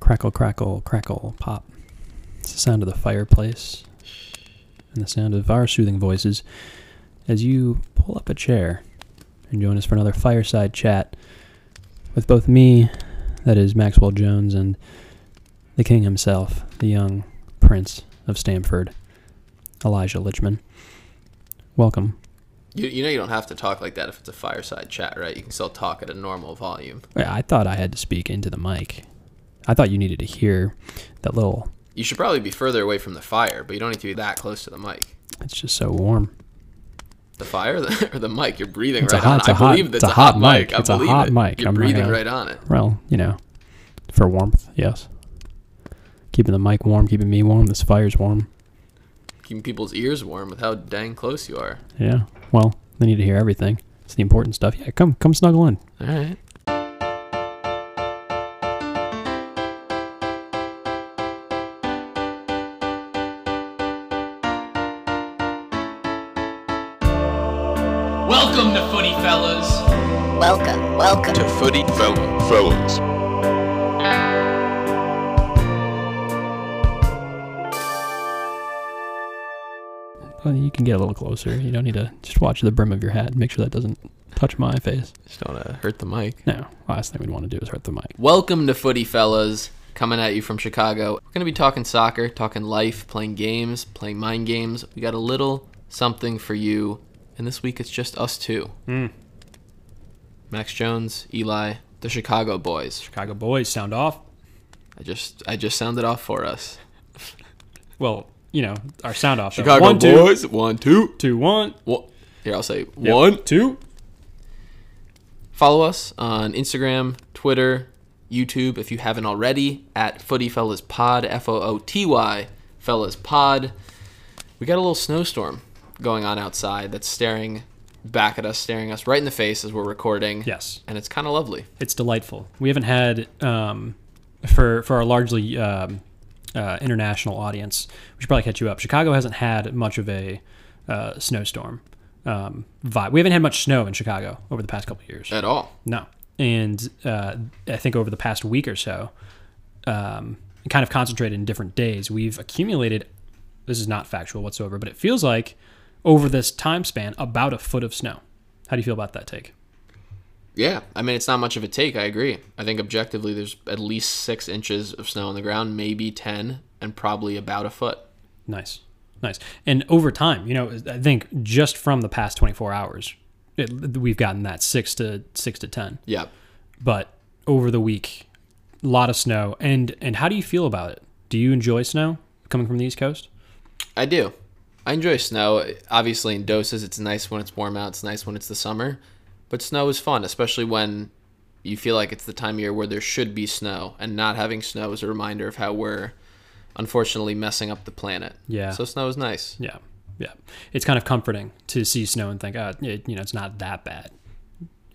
Crackle, crackle, crackle, pop. It's the sound of the fireplace and the sound of our soothing voices as you pull up a chair and join us for another fireside chat with both me, that is Maxwell Jones, and the king himself, the young prince of Stamford, Elijah Lichman. Welcome. You, you know you don't have to talk like that if it's a fireside chat, right? You can still talk at a normal volume. Yeah, I thought I had to speak into the mic. I thought you needed to hear that little. You should probably be further away from the fire, but you don't need to be that close to the mic. It's just so warm. The fire or the, or the mic? You're breathing It's right hot- on it. I hot- believe it's that's a hot mic. It's a hot mic. You're I'm breathing gonna- right on it. Well, you know, for warmth, yes. Keeping the mic warm, keeping me warm. This fire's warm. Keeping people's ears warm with how dang close you are. Yeah. Well, they need to hear everything. It's the important stuff. Yeah, come, come snuggle in. All right. Can get a little closer. You don't need to just watch the brim of your hat. Make sure that doesn't touch my face. Just don't uh, hurt the mic. No, last thing we'd want to do is hurt the mic. Welcome to Footy Fellas, coming at you from Chicago. We're going to be talking soccer, talking life, playing games, playing mind games. We got a little something for you, and this week it's just us two. Max Jones, Eli, the Chicago boys. Chicago boys, sound off. I just I just sounded off for us. Well, you know, our sound off. Chicago One, two, boys, one, two. two, one. One. Here I'll say Yep. one. two. Follow us on Instagram, Twitter, YouTube if you haven't already at Footy Fellas Pod, F O O T Y Fellas Pod. We got a little snowstorm going on outside that's staring back at us, staring us right in the face as we're recording. Yes. And it's kind of lovely. It's delightful. We haven't had um, for for our largely um, uh, international audience. We should probably catch you up. Chicago hasn't had much of a uh, snowstorm um, vibe. We haven't had much snow in Chicago over the past couple of years. At all. No, and uh, I think over the past week or so, um, kind of concentrated in different days, we've accumulated. This is not factual whatsoever, but it feels like over this time span about a foot of snow. How do you feel about that take? Yeah, I mean it's not much of a take. I agree. I think objectively, there's at least six inches of snow on the ground, maybe ten, and probably about a foot. Nice, nice. And over time, you know, I think just from the past 24 hours, it, we've gotten that six to six to ten. Yeah. But over the week, a lot of snow. And and how do you feel about it? Do you enjoy snow coming from the East Coast? I do. I enjoy snow. Obviously, in doses, it's nice when it's warm out. It's nice when it's the summer. But snow is fun, especially when you feel like it's the time of year where there should be snow. And not having snow is a reminder of how we're unfortunately messing up the planet. Yeah. So snow is nice. Yeah, yeah. It's kind of comforting to see snow and think, oh, it, you know, it's not that bad.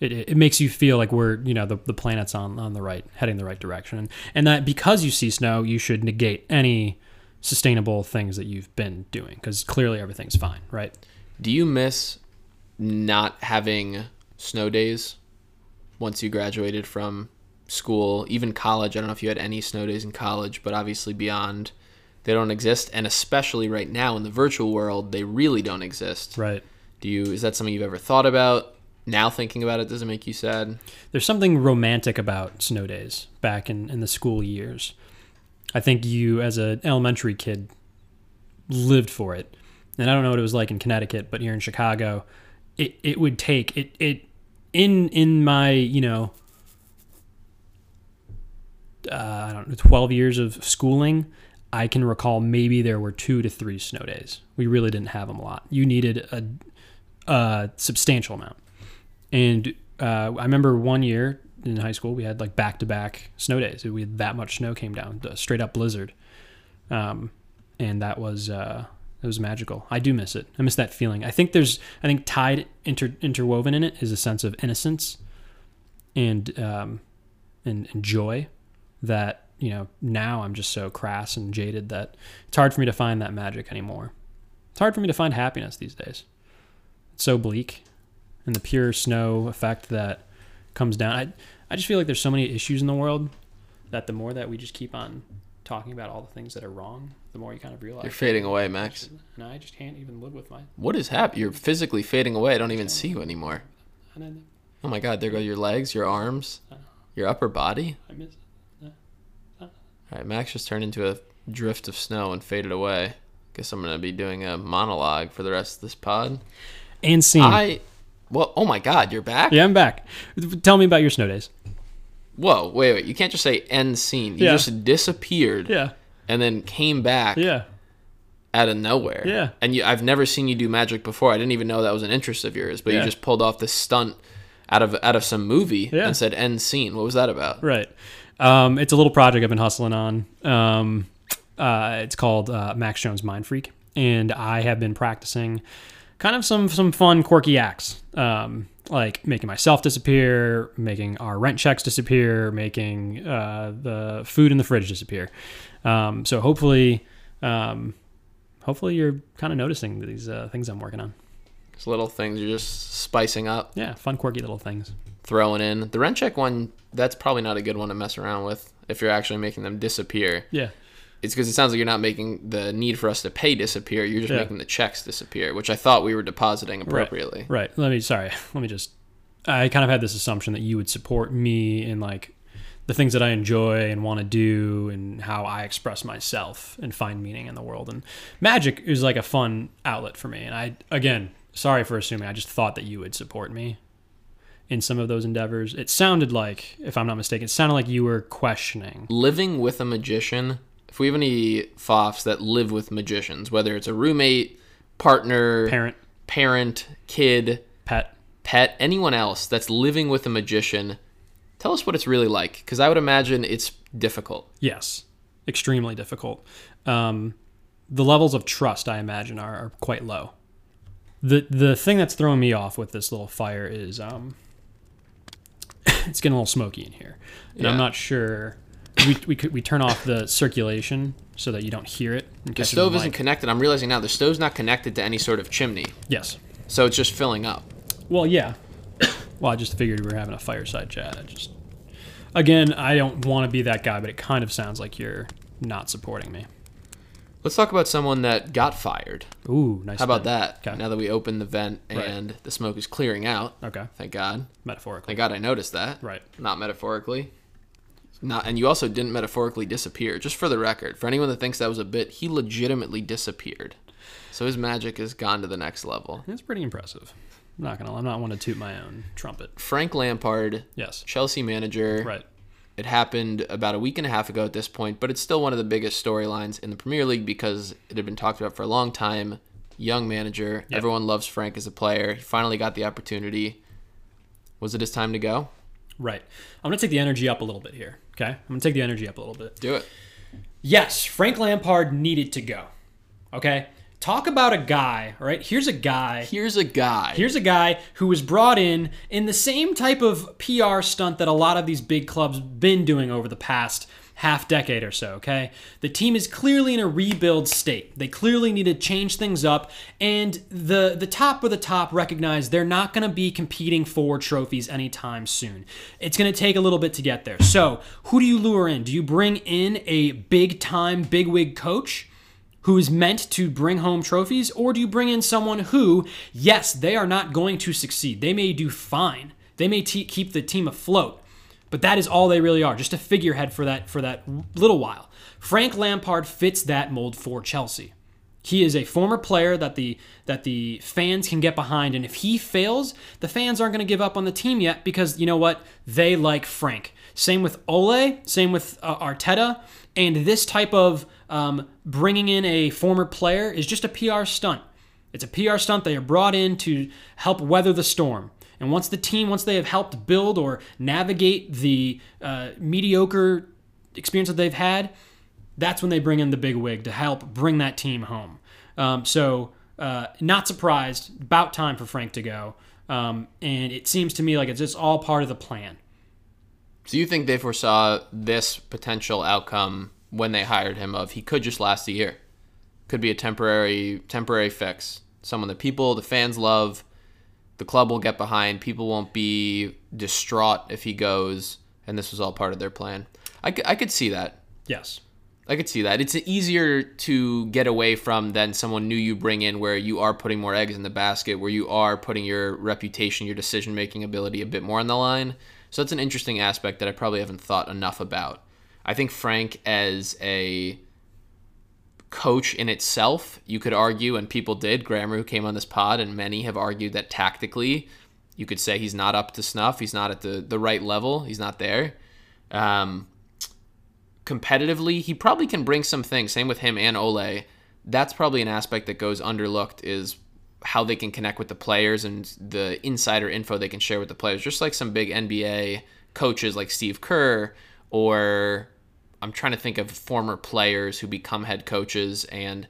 It, it, it makes you feel like we're, you know, the, the planet's on, on the right, heading the right direction. And, and that because you see snow, you should negate any sustainable things that you've been doing because clearly everything's fine, right? Do you miss not having snow days once you graduated from school, even college? I don't know if you had any snow days in college, but obviously beyond, they don't exist. And especially right now in the virtual world, they really don't exist. Right. Do you? Is that something you've ever thought about? Now thinking about it, does it make you sad? There's something romantic about snow days back in, in the school years. I think you, as an elementary kid, lived for it. And I don't know what it was like in Connecticut, but here in Chicago, it, it would take it it in in my you know uh, I don't know twelve years of schooling. I can recall maybe there were two to three snow days. We really didn't have them a lot. You needed a, a substantial amount. And uh, I remember one year in high school, we had like back to back snow days. We had that much snow came down, straight up blizzard. Um, and that was, uh, it was magical. I do miss it. I miss that feeling. I think there's, I think tied inter, interwoven in it is a sense of innocence and, um, and, and joy that, you know, now I'm just so crass and jaded that it's hard for me to find that magic anymore. It's hard for me to find happiness these days. It's so bleak and the pure snow effect that comes down. I, I just feel like there's so many issues in the world that the more that we just keep on talking about all the things that are wrong, the more you kind of realize. You're fading away, Max. And I just can't even live with my. What is happening? You're physically fading away. I don't even see you anymore. Oh my god, there go your legs, your arms, your upper body. I miss. Uh. All right, Max just turned into a drift of snow and faded away. Guess I'm gonna be doing a monologue for the rest of this pod. And scene. I, well, oh my god, you're back. yeah, I'm back. Tell me about your snow days. Whoa, wait, wait. You can't just say end scene. You Yeah. just disappeared Yeah. And then came back Yeah. out of nowhere. Yeah. And you, I've never seen you do magic before. I didn't even know that was an interest of yours. But Yeah. you just pulled off this stunt out of out of some movie Yeah. and said end scene. What was that about? Right. Um, it's a little project I've been hustling on. Um, uh, it's called uh, Max Jones Mind Freak, and I have been practicing kind of some some fun, quirky acts, um, like making myself disappear, making our rent checks disappear, making uh, the food in the fridge disappear. Um, so hopefully, um, hopefully you're kind of noticing these uh, things I'm working on. These little things you're just spicing up, Yeah, fun, quirky little things. throwing in. The rent check one, that's probably not a good one to mess around with if you're actually making them disappear. Yeah. It's because it sounds like you're not making the need for us to pay disappear. You're just Yeah. making the checks disappear, which I thought we were depositing appropriately. Right. Let me sorry. Let me just I kind of had this assumption that you would support me in like the things that I enjoy and want to do and how I express myself and find meaning in the world. And magic is like a fun outlet for me. And I again, sorry for assuming. I just thought that you would support me in some of those endeavors. It sounded like, if I'm not mistaken, it sounded like you were questioning. living with a magician, if we have any FOFs that live with magicians, whether it's a roommate, partner, Parent, parent, kid, pet. pet, anyone else that's living with a magician, tell us what it's really like. Because I would imagine it's difficult. Yes, extremely difficult. Um, the levels of trust, I imagine, are, are quite low. the The thing that's throwing me off with this little fire is um, it's getting a little smoky in here, and I'm not sure. We we could we turn off the circulation so that you don't hear it. The catch it in stove isn't connected. I'm realizing now the stove's not connected to any sort of chimney. yes. So it's just filling up. Well, yeah. Well, I just figured we were having a fireside chat. I just, again, I don't want to be that guy, but it kind of sounds like you're not supporting me. Let's talk about someone that got fired. Ooh, nice. How about that? Okay. Now that we opened the vent Right. and the smoke is clearing out. Okay. Thank God. Metaphorically. Thank God I noticed that. Right. Not metaphorically. Not and you also didn't metaphorically disappear. Just for the record, for anyone that thinks that was a bit, he legitimately disappeared. So his magic has gone to the next level. It's pretty impressive. I'm not gonna. I'm not one to toot my own trumpet. Frank Lampard, Yes. Chelsea manager. Right. It happened about a week and a half ago at this point, but it's still one of the biggest storylines in the Premier League because it had been talked about for a long time. Young manager. Yep. Everyone loves Frank as a player. He finally got the opportunity. Was it his time to go? Right. I'm gonna take the energy up a little bit here. Okay. I'm gonna take the energy up a little bit. Do it. Yes, Frank Lampard needed to go. Okay. Talk about a guy. right? Here's a guy. Here's a guy. Here's a guy who was brought in in the same type of PR stunt that a lot of these big clubs been doing over the past half decade or so, okay? The team is clearly in a rebuild state. They clearly need to change things up and the the top of the top recognize they're not going to be competing for trophies anytime soon. It's going to take a little bit to get there. So, who do you lure in? Do you bring in a big time bigwig coach? Who is meant to bring home trophies, or do you bring in someone who, yes, they are not going to succeed? They may do fine. They may keep the team afloat, but that is all they really are, just a figurehead for that for that little while. Frank Lampard fits that mold for Chelsea. He is a former player that the that the fans can get behind, and if he fails, the fans aren't going to give up on the team yet because you know what? They like Frank. Same with Ole. Same with uh, Arteta. And this type of um, bringing in a former player is just a PR stunt. It's a PR stunt they are brought in to help weather the storm. And once the team, once they have helped build or navigate the uh, mediocre experience that they've had, that's when they bring in the big wig to help bring that team home. Um, so, uh, not surprised. About time for Frank to go. Um, and it seems to me like it's just all part of the plan. So you think they foresaw this potential outcome when they hired him of he could just last a year. Could be a temporary temporary fix. Someone that people, the fans love, the club will get behind, people won't be distraught if he goes, and this was all part of their plan. I, I could see that. Yes. I could see that. It's easier to get away from than someone new you bring in where you are putting more eggs in the basket, where you are putting your reputation, your decision making ability a bit more on the line. So that's an interesting aspect that I probably haven't thought enough about. I think Frank as a coach in itself, you could argue, and people did. Grammer, who came on this pod, and many have argued that tactically, you could say he's not up to snuff. He's not at the, the right level. He's not there. Um, competitively, he probably can bring some things. Same with him and Ole. That's probably an aspect that goes underlooked is how they can connect with the players and the insider info they can share with the players. Just like some big NBA coaches like Steve Kerr or I'm trying to think of former players who become head coaches and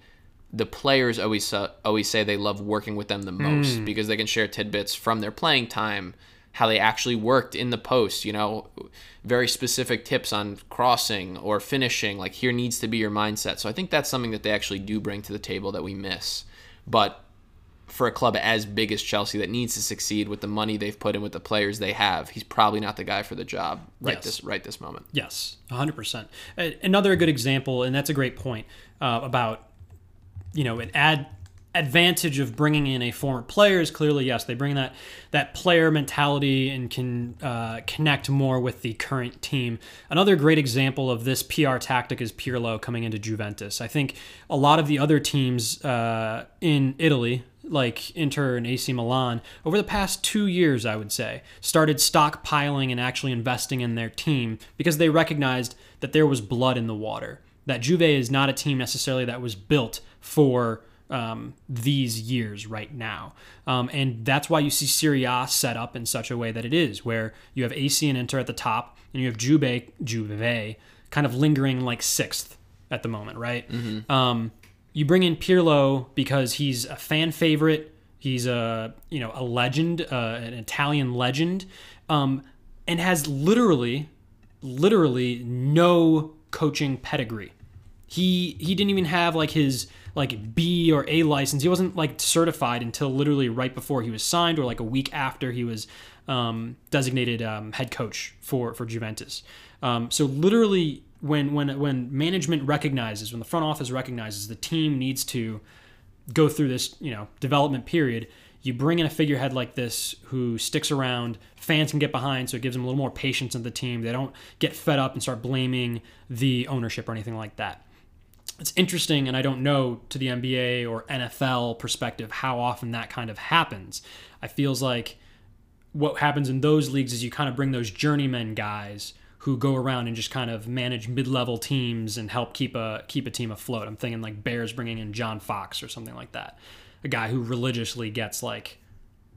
the players always always say they love working with them the hmm. most because they can share tidbits from their playing time, how they actually worked in the post, you know, very specific tips on crossing or finishing, like here needs to be your mindset. So I think that's something that they actually do bring to the table that we miss. But for a club as big as Chelsea that needs to succeed with the money they've put in with the players they have, he's probably not the guy for the job right Yes. this right this moment. Yes, 100%. Uh, Another good example, and that's a great point uh, about, you know, an ad advantage of bringing in a former player is clearly yes they bring that that player mentality and can uh, connect more with the current team another great example of this pr tactic is pirlo coming into juventus i think a lot of the other teams uh, in italy like Inter and AC Milan, over the past two years, I would say, started stockpiling and actually investing in their team because they recognized that there was blood in the water. That Juve is not a team necessarily that was built for um, these years right now. Um, and that's why you see Serie A set up in such a way that it is, where you have AC and Inter at the top, and you have Juve, Juve kind of lingering like sixth at the moment, right? Um, you bring in Pirlo because he's a fan favorite. He's a you know a legend, uh, an Italian legend, um, and has literally, literally no coaching pedigree. He he didn't even have like his like B or A license. He wasn't like certified until literally right before he was signed, or like a week after he was um, designated um, head coach for for Juventus. Um, so literally, when when when management recognizes, when the front office recognizes the team needs to go through this you know development period you bring in a figurehead like this who sticks around fans can get behind so it gives them a little more patience in the team. They don't get fed up and start blaming the ownership or anything like that. It's interesting and i don't know to the nba or nfl perspective how often that kind of happens. I feels like what happens in those leagues is you kind of bring those journeyman guys who go around and just kind of manage mid-level teams and help keep a keep a team afloat. I'm thinking like Bears bringing in John Fox or something like that, a guy who religiously gets like,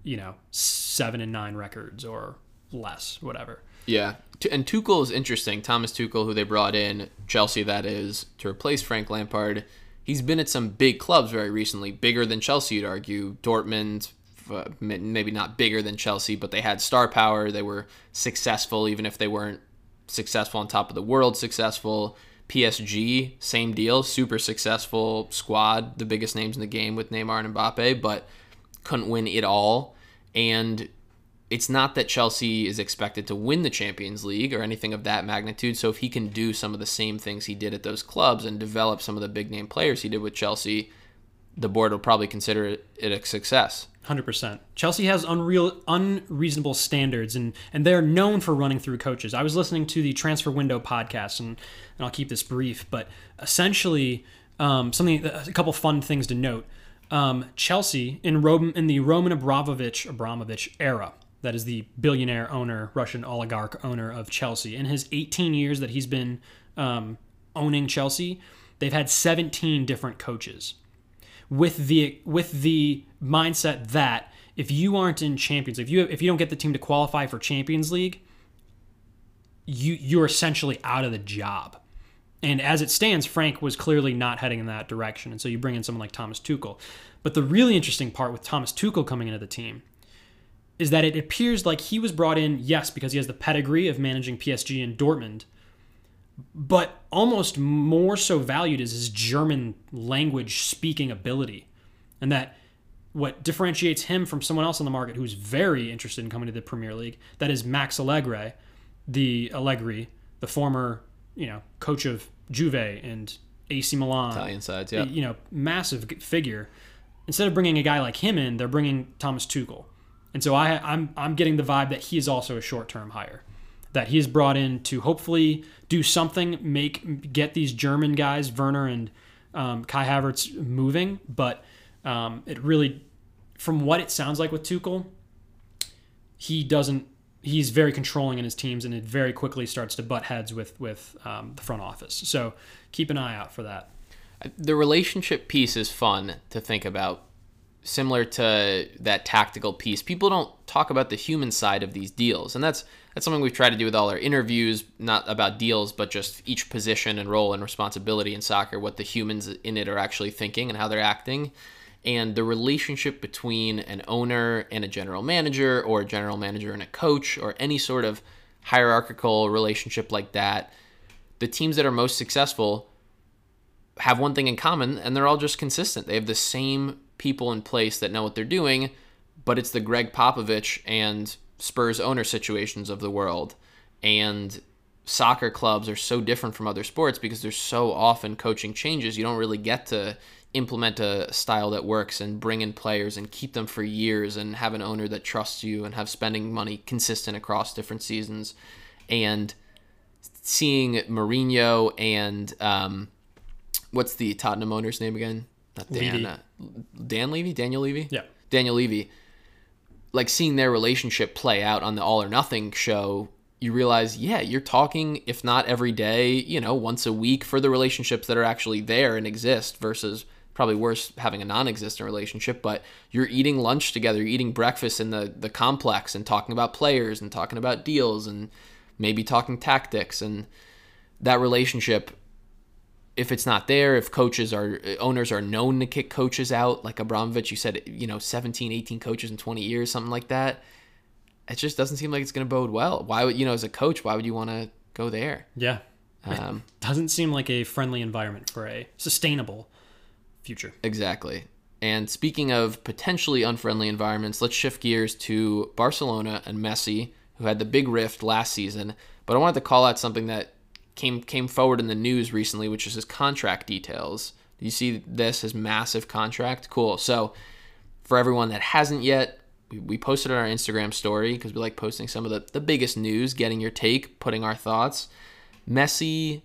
you know, seven and nine records or less, whatever. Yeah, and Tuchel is interesting. Thomas Tuchel, who they brought in, Chelsea, that is, to replace Frank Lampard. He's been at some big clubs very recently, bigger than Chelsea, you'd argue. Dortmund, uh, maybe not bigger than Chelsea, but they had star power. They were successful, even if they weren't successful on top of the world, successful. PSG, same deal, super successful squad, the biggest names in the game with Neymar and Mbappe, but couldn't win it all. And it's not that Chelsea is expected to win the Champions League or anything of that magnitude. So if he can do some of the same things he did at those clubs and develop some of the big name players he did with Chelsea, the board will probably consider it a success. Hundred percent. Chelsea has unreal, unreasonable standards, and and they're known for running through coaches. I was listening to the Transfer Window podcast, and, and I'll keep this brief, but essentially, um, something, a couple fun things to note. Um, Chelsea in Rome, in the Roman Abramovich Abramovich era, that is the billionaire owner, Russian oligarch owner of Chelsea. In his 18 years that he's been um, owning Chelsea, they've had 17 different coaches with the with the mindset that if you aren't in Champions, if you if you don't get the team to qualify for Champions League, you you're essentially out of the job. And as it stands, Frank was clearly not heading in that direction, and so you bring in someone like Thomas Tuchel. But the really interesting part with Thomas Tuchel coming into the team is that it appears like he was brought in, yes, because he has the pedigree of managing PSG and Dortmund, but almost more so valued is his German language speaking ability. And that what differentiates him from someone else on the market who's very interested in coming to the Premier League, that is Max Allegri, the Allegri, the former you know, coach of Juve and AC Milan, Italian sides, yeah. you know, massive figure. Instead of bringing a guy like him in, they're bringing Thomas Tuchel, and so I, I'm I'm getting the vibe that he is also a short term hire, that he is brought in to hopefully do something, make get these German guys Werner and um, Kai Havertz moving, but um, it really, from what it sounds like with Tuchel, he doesn't. He's very controlling in his teams, and it very quickly starts to butt heads with with um, the front office. So keep an eye out for that. the relationship piece is fun to think about similar to that tactical piece people don't talk about the human side of these deals and that's that's something we've tried to do with all our interviews not about deals but just each position and role and responsibility in soccer what the humans in it are actually thinking and how they're acting and the relationship between an owner and a general manager or a general manager and a coach or any sort of hierarchical relationship like that the teams that are most successful have one thing in common and they're all just consistent. They have the same people in place that know what they're doing, but it's the Gregg Popovich and Spurs owner situations of the world. And soccer clubs are so different from other sports because there's so often coaching changes. You don't really get to implement a style that works and bring in players and keep them for years and have an owner that trusts you and have spending money consistent across different seasons. And seeing Mourinho and um, what's the Tottenham owner's name again? Not Dan. Levy. uh, Dan Levy? Daniel Levy? Yeah. Daniel Levy. Like seeing their relationship play out on the All or Nothing show, you realize, yeah, you're talking, if not every day, you know, once a week for the relationships that are actually there and exist versus probably worse having a non-existent relationship. But you're eating lunch together you're eating breakfast in the the complex and talking about players and talking about deals and maybe talking tactics. And that relationship if it's not there, if coaches are owners are known to kick coaches out, like Abramovich, you said, you know, 17, 18 coaches in 20 years, something like that. It just doesn't seem like it's going to bode well. Why would you know, as a coach, why would you want to go there? Yeah. Um, Doesn't seem like a friendly environment for a sustainable future. exactly. And speaking of potentially unfriendly environments, let's shift gears to Barcelona and Messi, who had the big rift last season. But I wanted to call out something that came came forward in the news recently, which is his contract details. You see this his massive contract? Cool. So for everyone that hasn't yet, we, we posted on our Instagram story because we like posting some of the, the biggest news, getting your take, putting our thoughts. Messi,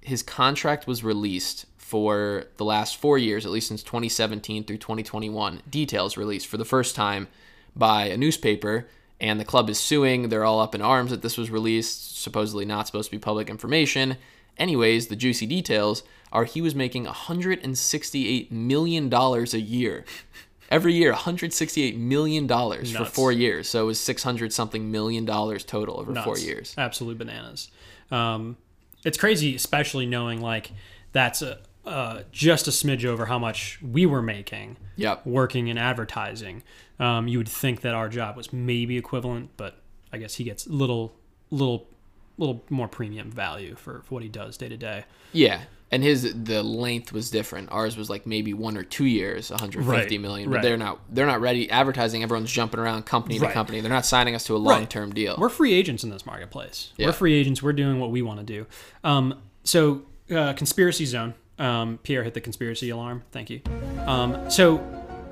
his contract was released for the last four years, at least since 2017 through 2021. Details released for the first time by a newspaper, and the club is suing. They're all up in arms that this was released, supposedly not supposed to be public information. Anyways, the juicy details are he was making $168 million a year. Every year, $168 million for four years. So it was 600 something million dollars total over four years. Absolute bananas. Um, it's crazy, especially knowing like that's a, uh, just a smidge over how much we were making Yep. working in advertising. Um, you would think that our job was maybe equivalent, but I guess he gets little, little, little more premium value for, for what he does day to day. Yeah, and his the length was different. Ours was like maybe one or two years, 150 Right, million. But right. they're not they're not ready. Advertising, everyone's jumping around company to company. They're not signing us to a long term deal. We're free agents in this marketplace. Yeah. We're free agents. We're doing what we want to do. Um, so, uh, conspiracy zone. Um, Pierre hit the conspiracy alarm. Thank you. Um, so,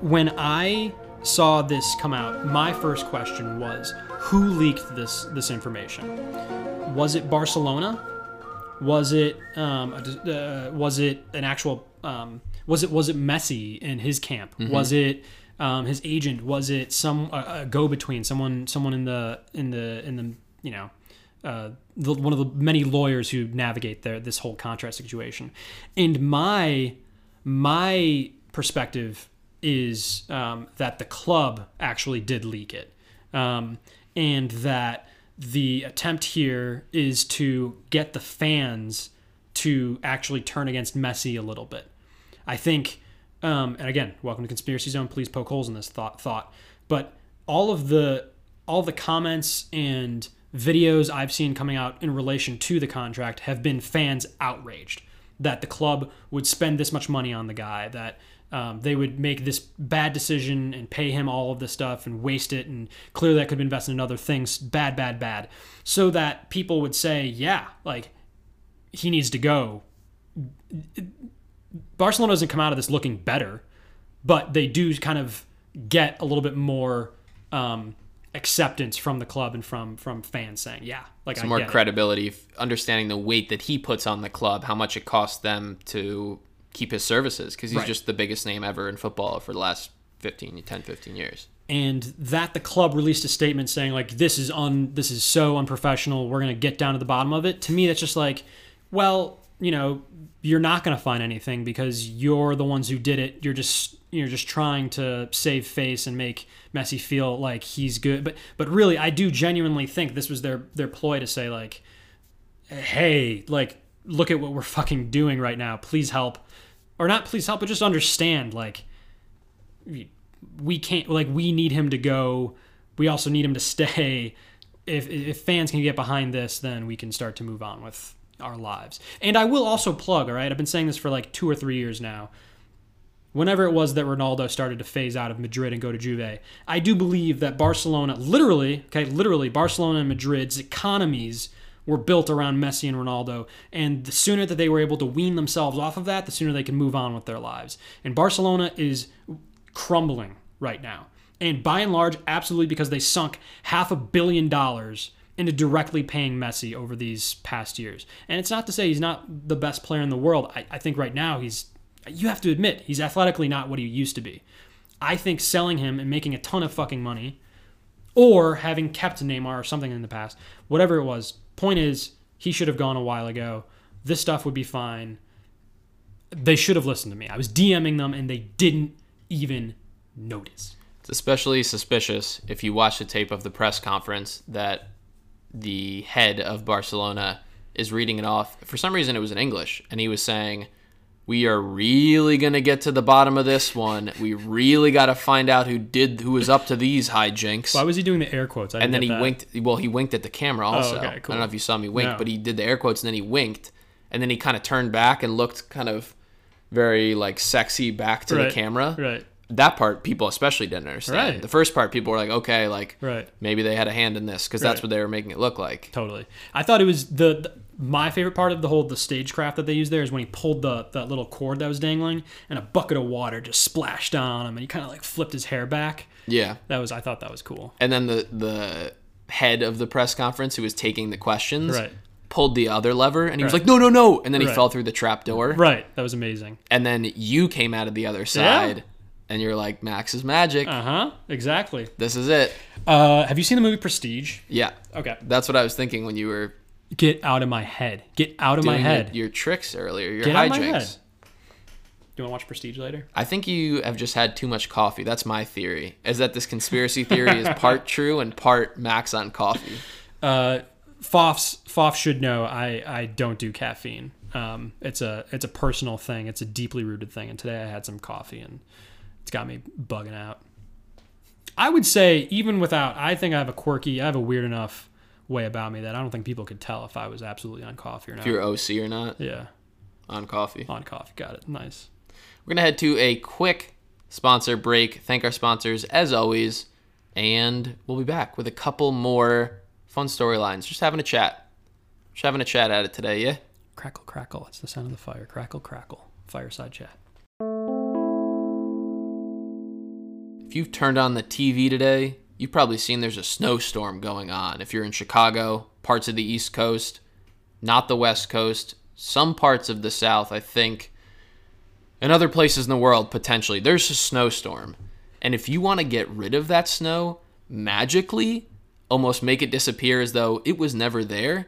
when I saw this come out, my first question was, who leaked this this information? Was it Barcelona? Was it um, uh, was it an actual um, was it was it Messi in his camp? Was it um, his agent? Was it some a, a go between someone someone in the in the in the you know uh, the, one of the many lawyers who navigate their this whole contract situation? And my my perspective is um, that the club actually did leak it, um, and that the attempt here is to get the fans to actually turn against Messi a little bit. I think, um, and again, welcome to Conspiracy Zone. Please poke holes in this thought. Thought, but all of the all the comments and videos I've seen coming out in relation to the contract have been fans outraged that the club would spend this much money on the guy, that um, they would make this bad decision and pay him all of this stuff and waste it, and clearly that could be invested in other things. Bad, bad, bad. So that people would say, yeah, like he needs to go. Barcelona doesn't come out of this looking better, but they do kind of get a little bit more um, acceptance from the club and from from fans saying, "Yeah, like I Some more it." credibility, f- understanding the weight that he puts on the club, how much it costs them to keep his services, because he's Right. just the biggest name ever in football for the last 15, 10, 15 years. and that the club released a statement saying like this is un this is so unprofessional we're going to get down to the bottom of it. To me that's just like well you know you're not going to find anything because you're the ones who did it. You're just you're just trying to save face and make Messi feel like he's good. But but really I do genuinely think this was their their ploy to say like hey like look at what we're fucking doing right now. Please help or not please help but just understand like we can't like we need him to go. We also need him to stay. If if fans can get behind this, then we can start to move on with our lives. And I will also plug, all right? I've been saying this for like 2 or 3 years now. Whenever it was that Ronaldo started to phase out of Madrid and go to Juve, I do believe that Barcelona literally, okay, literally Barcelona and Madrid's economies were built around Messi and Ronaldo, and the sooner that they were able to wean themselves off of that, the sooner they can move on with their lives. And Barcelona is crumbling right now. And by and large, absolutely because they sunk half a billion dollars into directly paying Messi over these past years. And it's not to say he's not the best player in the world. I, I think right now he's, you have to admit, he's athletically not what he used to be. I think selling him and making a ton of fucking money or having kept Neymar or something in the past, whatever it was, point is, he should have gone a while ago. This stuff would be fine. They should have listened to me. I was DMing them and they didn't even notice. It's especially suspicious if you watch the tape of the press conference that the head of Barcelona is reading it off. For some reason, it was in English, and he was saying, "We are really gonna get to the bottom of this one. We really got to find out who did who was up to these hijinks." Why was he doing the air quotes? I and then he that. winked. Well, he winked at the camera oh, also. okay, I don't know if you saw me wink, No. but he did the air quotes and then he winked, and then he kind of turned back and looked kind of very like sexy back to Right, the camera. Right. That part people especially didn't understand. Right. The first part people were like, okay, like Right. maybe they had a hand in this because that's Right. what they were making it look like. Totally. I thought it was the, the my favorite part of the whole the stagecraft that they used there is when he pulled the that little cord that was dangling and a bucket of water just splashed down on him and he kind of like flipped his hair back. Yeah. That was I thought that was cool. And then the the head of the press conference who was taking the questions Right. pulled the other lever and he was like, no, no, no, and then he Right. fell through the trap door. Right. That was amazing. And then you came out of the other side. And you're like, Max is magic. Uh huh. Exactly. This is it. Uh, have you seen the movie Prestige? Yeah. Okay. That's what I was thinking when you were Get out of my head. Get out of my head. your, your tricks earlier, your Get out of my hijinks. head. Do you want to watch Prestige later? I think you have just had too much coffee. That's my theory. Is that this conspiracy theory is part true and part Max on coffee. Uh, Foffs Foff should know I, I don't do caffeine. Um, it's a it's a personal thing. It's a deeply rooted thing. And today I had some coffee and it's got me bugging out. I would say even without, I think I have a quirky, I have a weird enough way about me that I don't think people could tell if I was absolutely on coffee or not. If you're OC or not yeah, on coffee. on coffee. Got it. Nice. We're going to head to a quick sponsor break. Thank our sponsors as always. And we'll be back with a couple more fun storylines. Just having a chat. Just having a chat at it today, yeah? Crackle, crackle. That's the sound of the fire. Crackle, crackle. Fireside chat. If you've turned on the TV today, you've probably seen there's a snowstorm going on. If you're in Chicago, parts of the East Coast, not the West Coast, some parts of the South, I think, and other places in the world, potentially, there's a snowstorm. And if you want to get rid of that snow magically, almost make it disappear as though it was never there,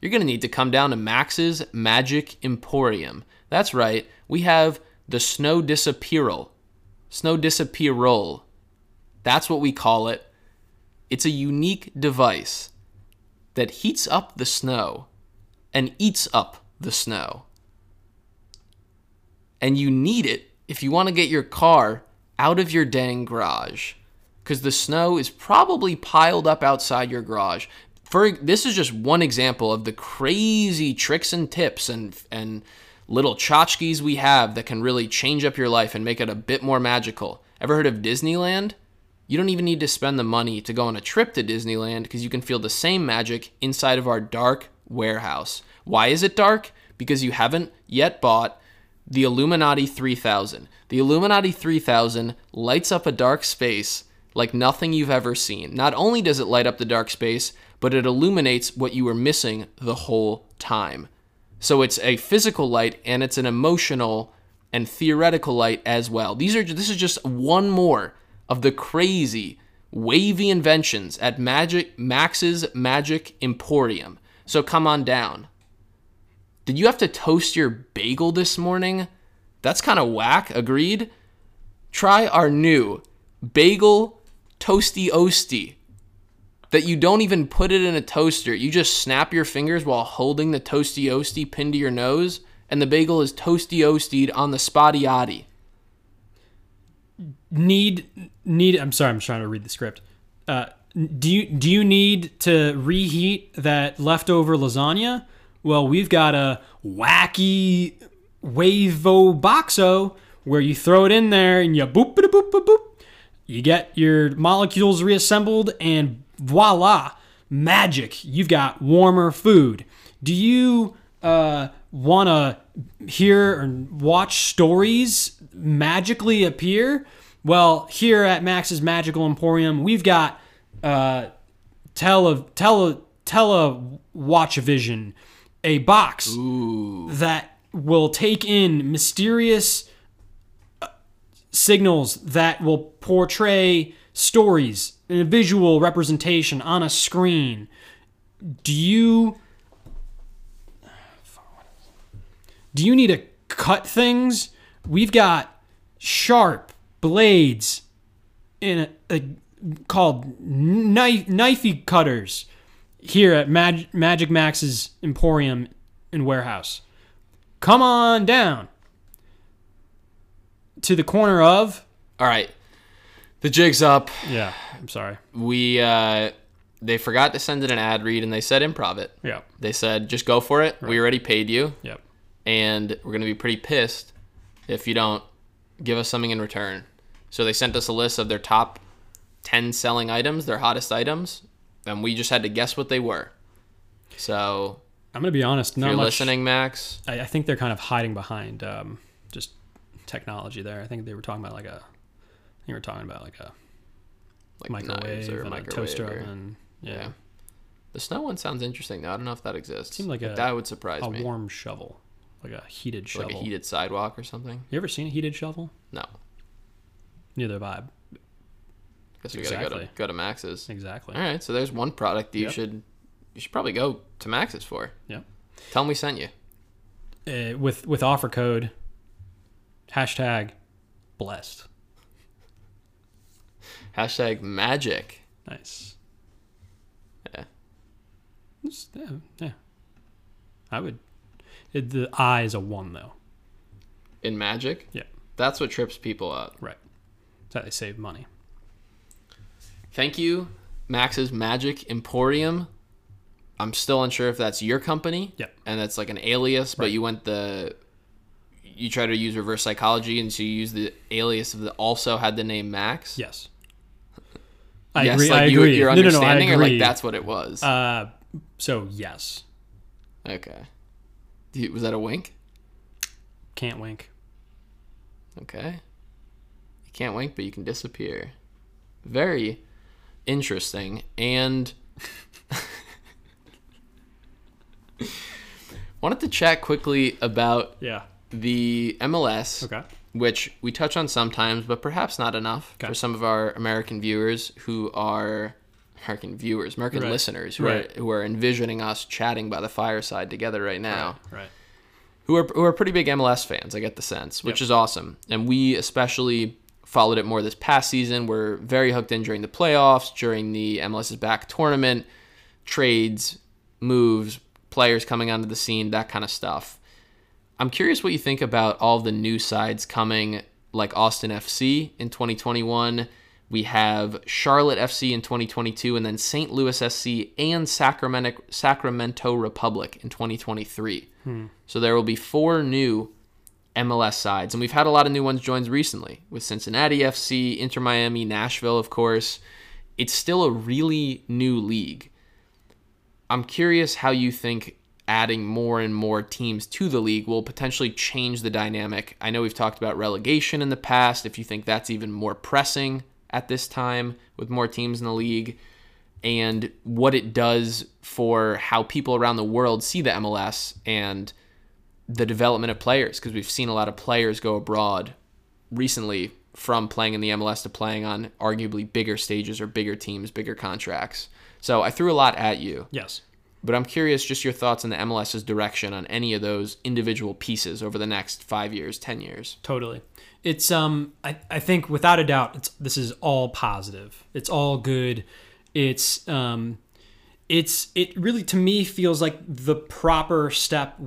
you're going to need to come down to Max's Magic Emporium. That's right, we have the Snow Disappearal. Snow Disappearal. That's what we call it. It's a unique device that heats up the snow and eats up the snow. And you need it if you want to get your car out of your dang garage. Because the snow is probably piled up outside your garage. For this is just one example of the crazy tricks and tips and and little tchotchkes we have that can really change up your life and make it a bit more magical. Ever heard of Disneyland? You don't even need to spend the money to go on a trip to Disneyland because you can feel the same magic inside of our dark warehouse. Why is it dark? because you haven't yet bought the Illuminati 3000. The Illuminati 3000 lights up a dark space like nothing you've ever seen. Not only does it light up the dark space, but it illuminates what you were missing the whole time. So it's a physical light and it's an emotional and theoretical light as well. These are this is just one more of the crazy wavy inventions at Magic Max's Magic Emporium. So come on down. Did you have to toast your bagel this morning? That's kind of whack, agreed? Try our new bagel toasty oasty that you don't even put it in a toaster. You just snap your fingers while holding the toasty oasty pinned to your nose, and the bagel is toasty oastied on the spotty oddy. Need need i'm sorry i'm trying to read the script. Uh, do you do you need to reheat that leftover lasagna? Well we've got a wacky wavo boxo where you throw it in there and you boop boop boop boop boop. You get your molecules reassembled and voila magic. You've got warmer food. Do you uh, want to hear and watch stories magically appear well here at max's magical emporium we've got uh, tele tele tele watch vision a box that will take in mysterious signals that will portray stories in a visual representation on a screen. Do you Do you need to cut things? We've got sharp blades in a, a called knife knifey cutters here at Mag- Magic Max's Emporium and Warehouse. Come on down to the corner of All right, the jig's up. yeah. I'm sorry. We uh, they forgot to send in an ad read, and they said improv it. Yeah. They said just go for it. We already paid you, Yep. and we're gonna be pretty pissed if you don't give us something in return. So they sent us a list of their top ten selling items, their hottest items, and we just had to guess what they were. So I'm gonna be honest. Not you're much. listening, Max, I, I think they're kind of hiding behind um, just technology there. I think they were talking about like a. I think we were talking about like a like microwave or and a toaster or- oven. Yeah. yeah. The snow one sounds interesting though. I don't know if that exists. Seemed like a that would surprise a me. A warm shovel, like a heated shovel. like a heated sidewalk or something. You ever seen a heated shovel? No. Neither vibe. I. Guess we gotta go to, go to Max's. Exactly. All right, so there's one product that you Yep. should you should probably go to Max's for. Yep. Tell them we sent you. Uh, with with offer code hashtag blessed. Hashtag magic. Nice. Yeah. Yeah, yeah. I would. It, the I is a one though. In magic, Yeah. that's what trips people up. Right. That's how they save money. Thank you, Max's Magic Emporium. I'm still unsure if that's your company. Yep. And that's like an alias, but you went the you try to use reverse psychology and so you use the alias of the also had the name Max. Yes. I yes, agree. like I you, agree. your no, no, no. I understanding, agree. or like that's what it was. Uh, so yes, okay. You- Was that a wink? can't wink. Okay. You can't wink, but you can disappear. Very interesting. And wanted to chat quickly about Yeah. the MLS, Okay. which we touch on sometimes, but perhaps not enough Okay. for some of our American viewers who are American viewers, American Right. listeners who Right. are who are envisioning us chatting by the fireside together right now Right. who are who are pretty big MLS fans. I get the sense, which is awesome, and we especially followed it more this past season. We're very hooked in during the playoffs, during the MLS is back tournament, trades, moves, players coming onto the scene, that kind of stuff. I'm curious what you think about all the new sides coming, like Austin FC in 2021. We have Charlotte FC in 2022, and then St. Louis SC and Sacramento Sacramento Republic in 2023. Hmm. So there will be four new MLS sides, and we've had a lot of new ones join recently with Cincinnati FC, Inter Miami, Nashville, of course. It's still a really new league. I'm curious how you think adding more and more teams to the league will potentially change the dynamic. I know we've talked about relegation in the past, if you think that's even more pressing at this time with more teams in the league, and what it does for how people around the world see the MLS and the development of players, because we've seen a lot of players go abroad recently from playing in the MLS to playing on arguably bigger stages or bigger teams, bigger contracts. So I threw a lot at you. Yes. But I'm curious just your thoughts on the MLS's direction on any of those individual pieces over the next five years, 10 years. Totally. It's um I, I think without a doubt it's this is all positive. It's all good. It's um it's it really to me feels like the proper step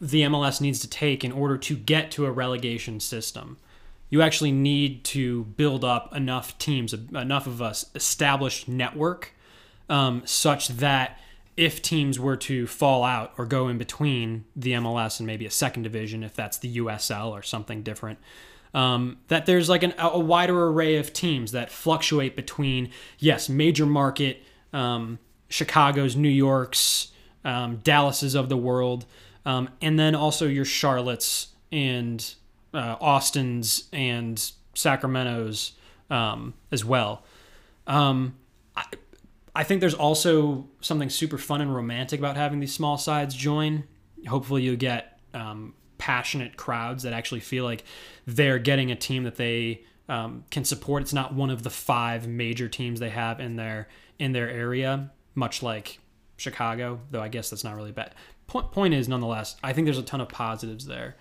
the MLS needs to take in order to get to a relegation system. You actually need to build up enough teams, enough of us established network um, such that if teams were to fall out or go in between the MLS and maybe a second division, if that's the USL or something different, um, that there's like an, a wider array of teams that fluctuate between, yes, major market, um, Chicago's, New York's, um, Dallas's of the world, um, and then also your Charlotte's and uh, Austin's and Sacramento's um, as well. Um, I, I think there's also something super fun and romantic about having these small sides join. Hopefully, you get um, passionate crowds that actually feel like they're getting a team that they um, can support. It's not one of the five major teams they have in their in their area, much like Chicago. Though I guess that's not really bad. Point, point is, nonetheless, I think there's a ton of positives there.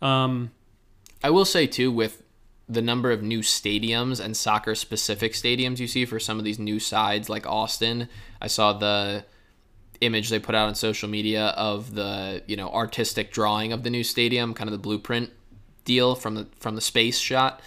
Um, I will say, too, with the number of new stadiums and soccer specific stadiums you see for some of these new sides like Austin. I saw the image they put out on social media of the, you know, artistic drawing of the new stadium, kind of the blueprint deal from the from the space shot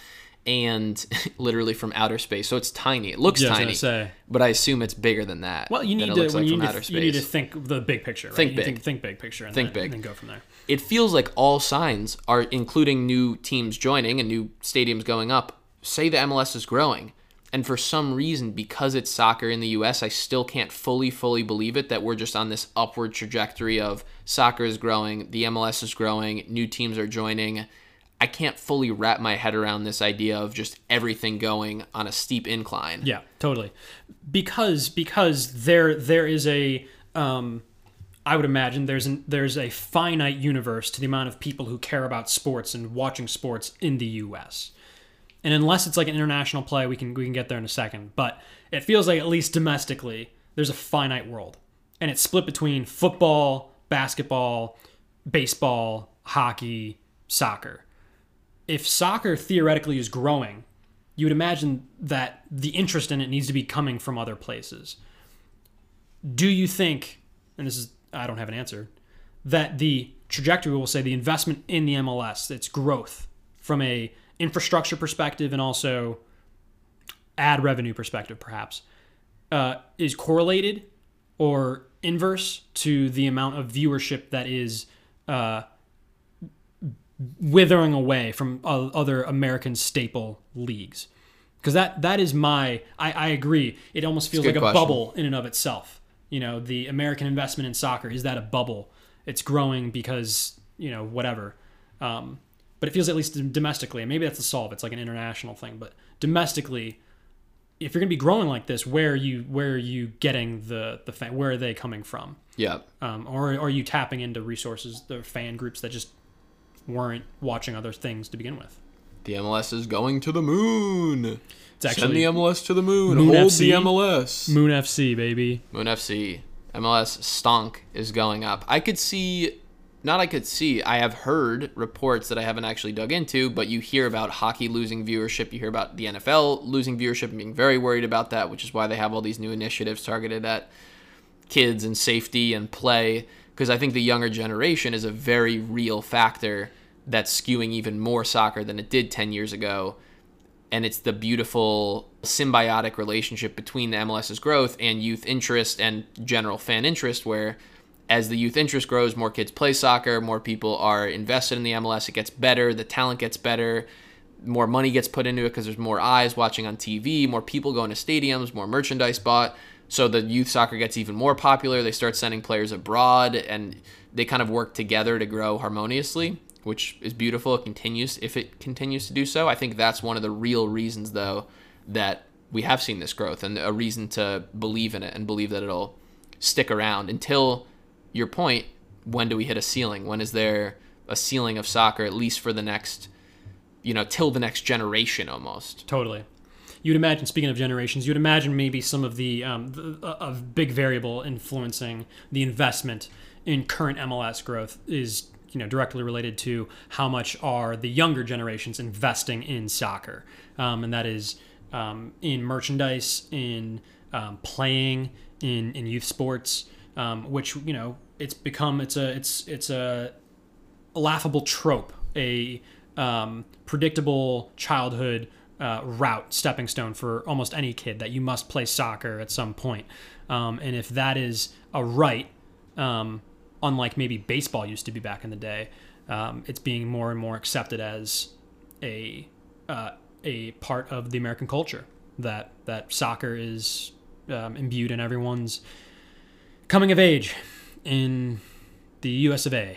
and literally from outer space. So it's tiny. It looks Yeah, tiny. say. But I assume it's bigger than that. well, you need to like you, from need outer to, you need to think the big picture. Right? Think You big. Think, think big picture. And Think then, big. and then go from there. it feels like all signs are including new teams joining and new stadiums going up say the MLS is growing. And for some reason, because it's soccer in the US, I still can't fully, fully believe it that we're just on this upward trajectory of soccer is growing, the MLS is growing, new teams are joining. I can't fully wrap my head around this idea of just everything going on a steep incline. Yeah, totally. Because because there there is a um, I would imagine there's an there's a finite universe to the amount of people who care about sports and watching sports in the U.S. And unless it's like an international play, we can we can get there in a second. But it feels like at least domestically, there's a finite world, and it's split between football, basketball, baseball, hockey, soccer. If soccer theoretically is growing, you would imagine that the interest in it needs to be coming from other places. Do you think, and this is, I don't have an answer, that the trajectory will say the investment in the MLS, its growth from a infrastructure perspective and also ad revenue perspective, perhaps, uh, is correlated or inverse to the amount of viewership that is uh, withering away from other American staple leagues. Because that that is my I, I agree. It almost feels a like a question. bubble in and of itself. You know, the American investment in soccer is that a bubble? It's growing because you know whatever. Um, but it feels at least domestically, and maybe that's the solve. It's like an international thing, but domestically, if you're going to be growing like this, where are you where are you getting the the fan, where are they coming from? Yeah. um, or are you tapping into resources, the fan groups that just weren't watching other things to begin with? The MLS is going to the moon. It's Send the MLS to the moon. Moon Hold FC? the MLS. Moon FC, baby. Moon FC, MLS stonk is going up. I could see, not I could see, I have heard reports that I haven't actually dug into, but you hear about hockey losing viewership. You hear about the NFL losing viewership and being very worried about that, which is why they have all these new initiatives targeted at kids and safety and play. Because I think the younger generation is a very real factor that's skewing even more soccer than it did 10 years ago and it's the beautiful symbiotic relationship between the MLS's growth and youth interest and general fan interest where as the youth interest grows more kids play soccer more people are invested in the MLS it gets better the talent gets better more money gets put into it because there's more eyes watching on TV more people going to stadiums more merchandise bought So the youth soccer gets even more popular. They start sending players abroad, and they kind of work together to grow harmoniously, which is beautiful. It continues if it continues to do so. I think that's one of the real reasons, though, that we have seen this growth and a reason to believe in it and believe that it'll stick around until your point. When do we hit a ceiling? When is there a ceiling of soccer, at least for the next, you know, till the next generation almost? Totally. You'd imagine, speaking of generations, you'd imagine maybe some of the, um, the a big variable influencing the investment in current MLS growth is you know directly related to how much are the younger generations investing in soccer, um, and that is um, in merchandise, in um, playing, in in youth sports, um, which you know it's become it's a it's it's a, laughable trope, a um, predictable childhood uh, route, stepping stone for almost any kid that you must play soccer at some point. Um, and if that is a right, um, unlike maybe baseball used to be back in the day, um, it's being more and more accepted as a uh, a part of the American culture. That that soccer is um, imbued in everyone's coming of age in the U.S. of A.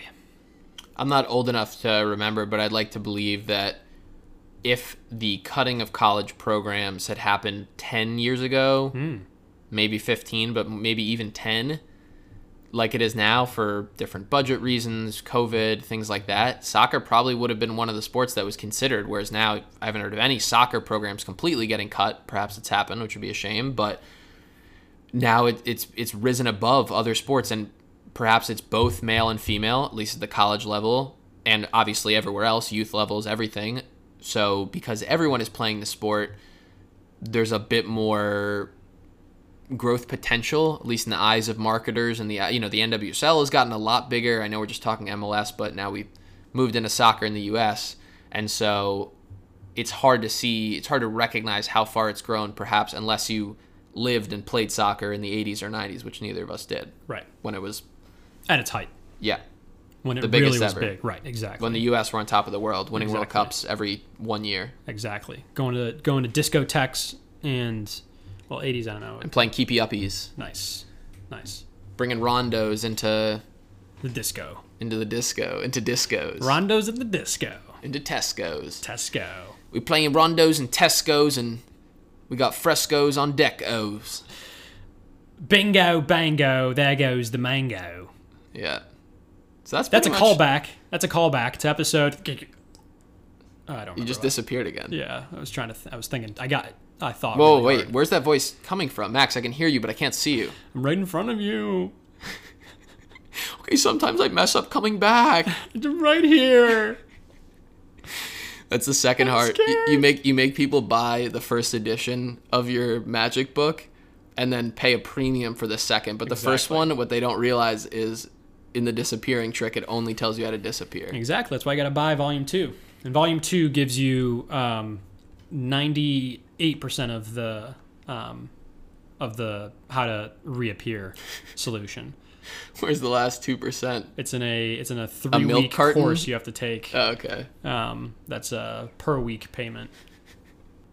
I'm not old enough to remember, but I'd like to believe that if the cutting of college programs had happened 10 years ago, hmm. maybe 15, but maybe even 10, like it is now for different budget reasons, COVID, things like that, soccer probably would have been one of the sports that was considered. Whereas now, I haven't heard of any soccer programs completely getting cut. Perhaps it's happened, which would be a shame, but now it, it's it's risen above other sports, and perhaps it's both male and female, at least at the college level, and obviously everywhere else, youth levels, everything. So because everyone is playing the sport, there's a bit more growth potential, at least in the eyes of marketers. And the you know the NWSL has gotten a lot bigger. I know we're just talking MLS, but now we've moved into soccer in the US, and so it's hard to see, it's hard to recognize how far it's grown, perhaps unless you lived and played soccer in the 80s or 90s, which neither of us did Right. when it was At its height. yeah When it The really biggest was ever. big. Right, exactly. when the U.S. were on top of the world, winning World Cups every one year Exactly. Going to going to discotheques and well, 80s. I don't know. and playing keepy uppies, Nice, nice. bringing rondos into The disco. into the disco, into discos, Rondos at the disco. into Tesco's. Tesco. We playing rondos and Tesco's, and we got frescoes on decos. Bingo, bango. There goes the mango. Yeah, so that's That's a much- callback. That's a callback to episode. Oh, I don't. You just what- disappeared again. Yeah, I was trying to. Th- I was thinking. I got it. I thought. Whoa, really wait, hard. where's that voice coming from, Max? I can hear you, but I can't see you. I'm right in front of you. Okay, sometimes I mess up coming back. I'm right here. That's the second heart. You, you make you make people buy the first edition of your magic book, and then pay a premium for the second. But the first one, what they don't realize is, in the disappearing trick, it only tells you how to disappear. Exactly. That's why I got to buy Volume Two. And Volume Two gives you um, 98% of the um, of the how to reappear solution. Where's the last two percent? It's in a it's in a three milk week carton? course you have to take. Oh, okay. Um, that's a per week payment.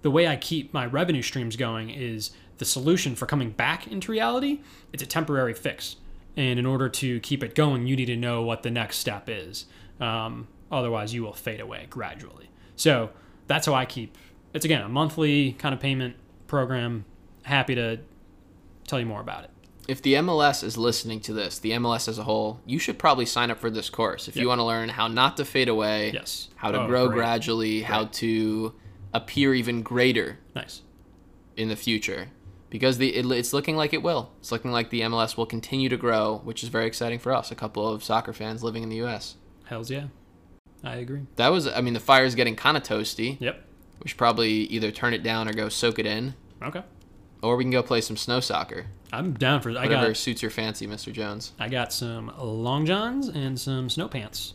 The way I keep my revenue streams going is the solution for coming back into reality. It's a temporary fix, and in order to keep it going, you need to know what the next step is. Um, otherwise, you will fade away gradually. So that's how I keep. It's again a monthly kind of payment program. Happy to tell you more about it. If the MLS is listening to this, the MLS as a whole, you should probably sign up for this course if you want to learn how not to fade away, Yes. how to Oh, grow great. gradually, how to appear even greater Nice. in the future because the it, it's looking like it will. It's looking like the MLS will continue to grow, which is very exciting for us, a couple of soccer fans living in the U.S. Hell's yeah. I agree. That was, I mean, the fire's getting kind of toasty. Yep. We should probably either turn it down or go soak it in, Okay. Or we can go play some snow soccer. I'm down for. I Whatever got. suits your fancy, Mr. Jones. I got some long johns and some snow pants.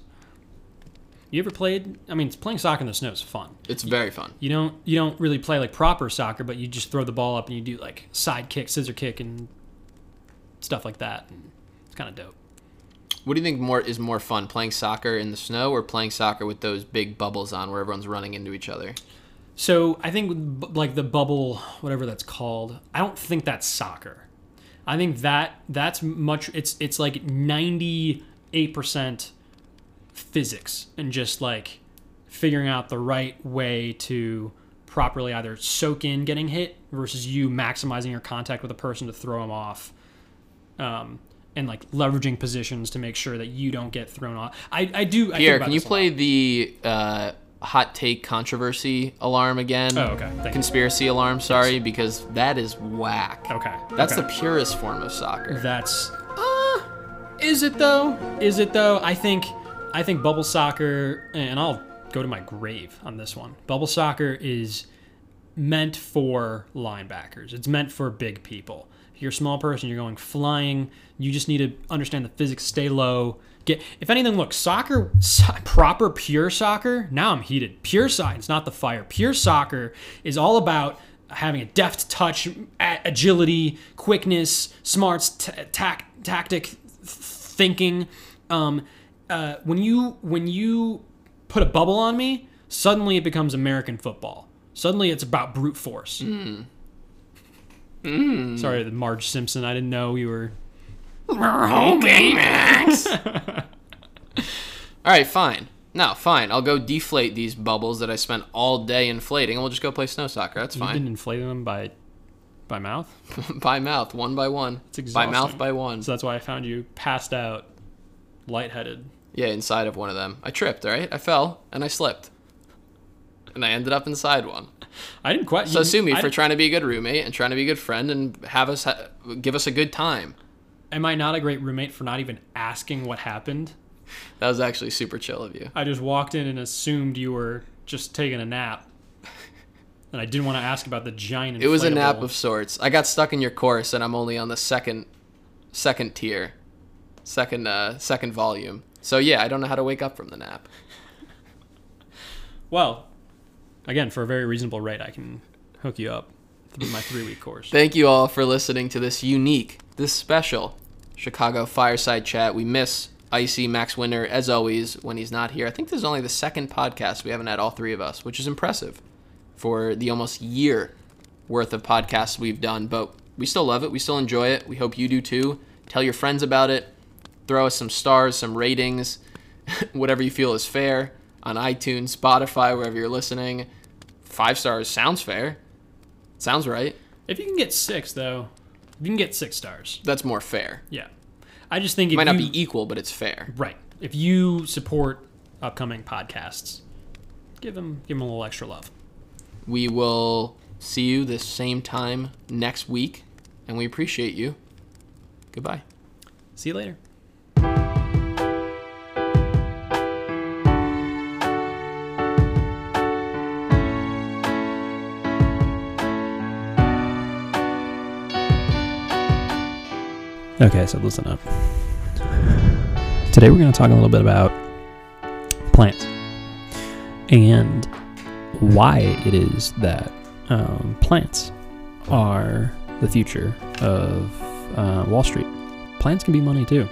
You ever played? I mean, playing soccer in the snow is fun. It's very fun. You don't you don't really play like proper soccer, but you just throw the ball up and you do like side kick, scissor kick, and stuff like that. And it's kind of dope. What do you think more is more fun, playing soccer in the snow or playing soccer with those big bubbles on where everyone's running into each other? So I think like the bubble, whatever that's called, I don't think that's soccer. I think that that's much. It's it's like ninety eight percent physics and just like figuring out the right way to properly either soak in getting hit versus you maximizing your contact with a person to throw them off. Um, and like leveraging positions to make sure that you don't get thrown off. I, I do. I think Pierre, about can you play the uh, hot take controversy alarm again? Oh, okay. Thank you. Conspiracy alarm, sorry, because that is whack. Okay. That's okay. the purest form of soccer. That's uh is it though? Is it though? I think I think bubble soccer and I'll go to my grave on this one. Bubble soccer is meant for linebackers. It's meant for big people. If you're a small person, you're going flying, you just need to understand the physics, stay low. Get if anything, look, soccer so- proper pure soccer, now I'm heated. Pure science, not the fire. Pure soccer is all about having a deft touch, agility, quickness, smarts, t- tac- tactic, thinking. Um, uh, when you when you put a bubble on me, suddenly it becomes American football. Suddenly it's about brute force. Sorry, the Marge Simpson. I didn't know you were. Okay, Max. All right, fine. No, fine. I'll go deflate these bubbles that I spent all day inflating, and we'll just go play snow soccer. That's You fine. didn't inflate them by by mouth, by mouth, one by one. It's exhausting. by mouth, by one. so that's why I found you passed out, lightheaded. Yeah, inside of one of them. I tripped, all right? I fell, and I slipped. And I ended up inside one. I didn't quite. So sue me I for didn't- trying to be a good roommate and trying to be a good friend and have us ha- give us a good time. Am I not a great roommate for not even asking what happened? That was actually super chill of you. I just walked in and assumed you were just taking a nap, and I didn't want to ask about the giant. It was a nap of sorts. I got stuck in your course, and I'm only on the second, second tier, second, uh, second volume. So yeah, I don't know how to wake up from the nap. Well, again, for a very reasonable rate, I can hook you up my three week course. Thank you all for listening to this unique, this special Chicago Fireside Chat. We miss Icy Max Winter as always when he's not here. I think this is only the second podcast we haven't had all three of us, which is impressive for the almost year worth of podcasts we've done. But we still love it. We still enjoy it. We hope you do too. Tell your friends about it. Throw us some stars, some ratings, whatever you feel is fair on iTunes, Spotify, wherever you're listening. Five stars sounds fair. Sounds right. If you can get six, though, if you can get six stars. That's more fair. Yeah, I just think it might not you, be equal, but it's fair. right. If you support upcoming podcasts, give them give them a little extra love. We will see you this same time next week, and we appreciate you. Goodbye. See you later. Okay, so listen up. Today we're going to talk a little bit about plants and why it is that um, plants are the future of uh, Wall Street. Plants can be money too.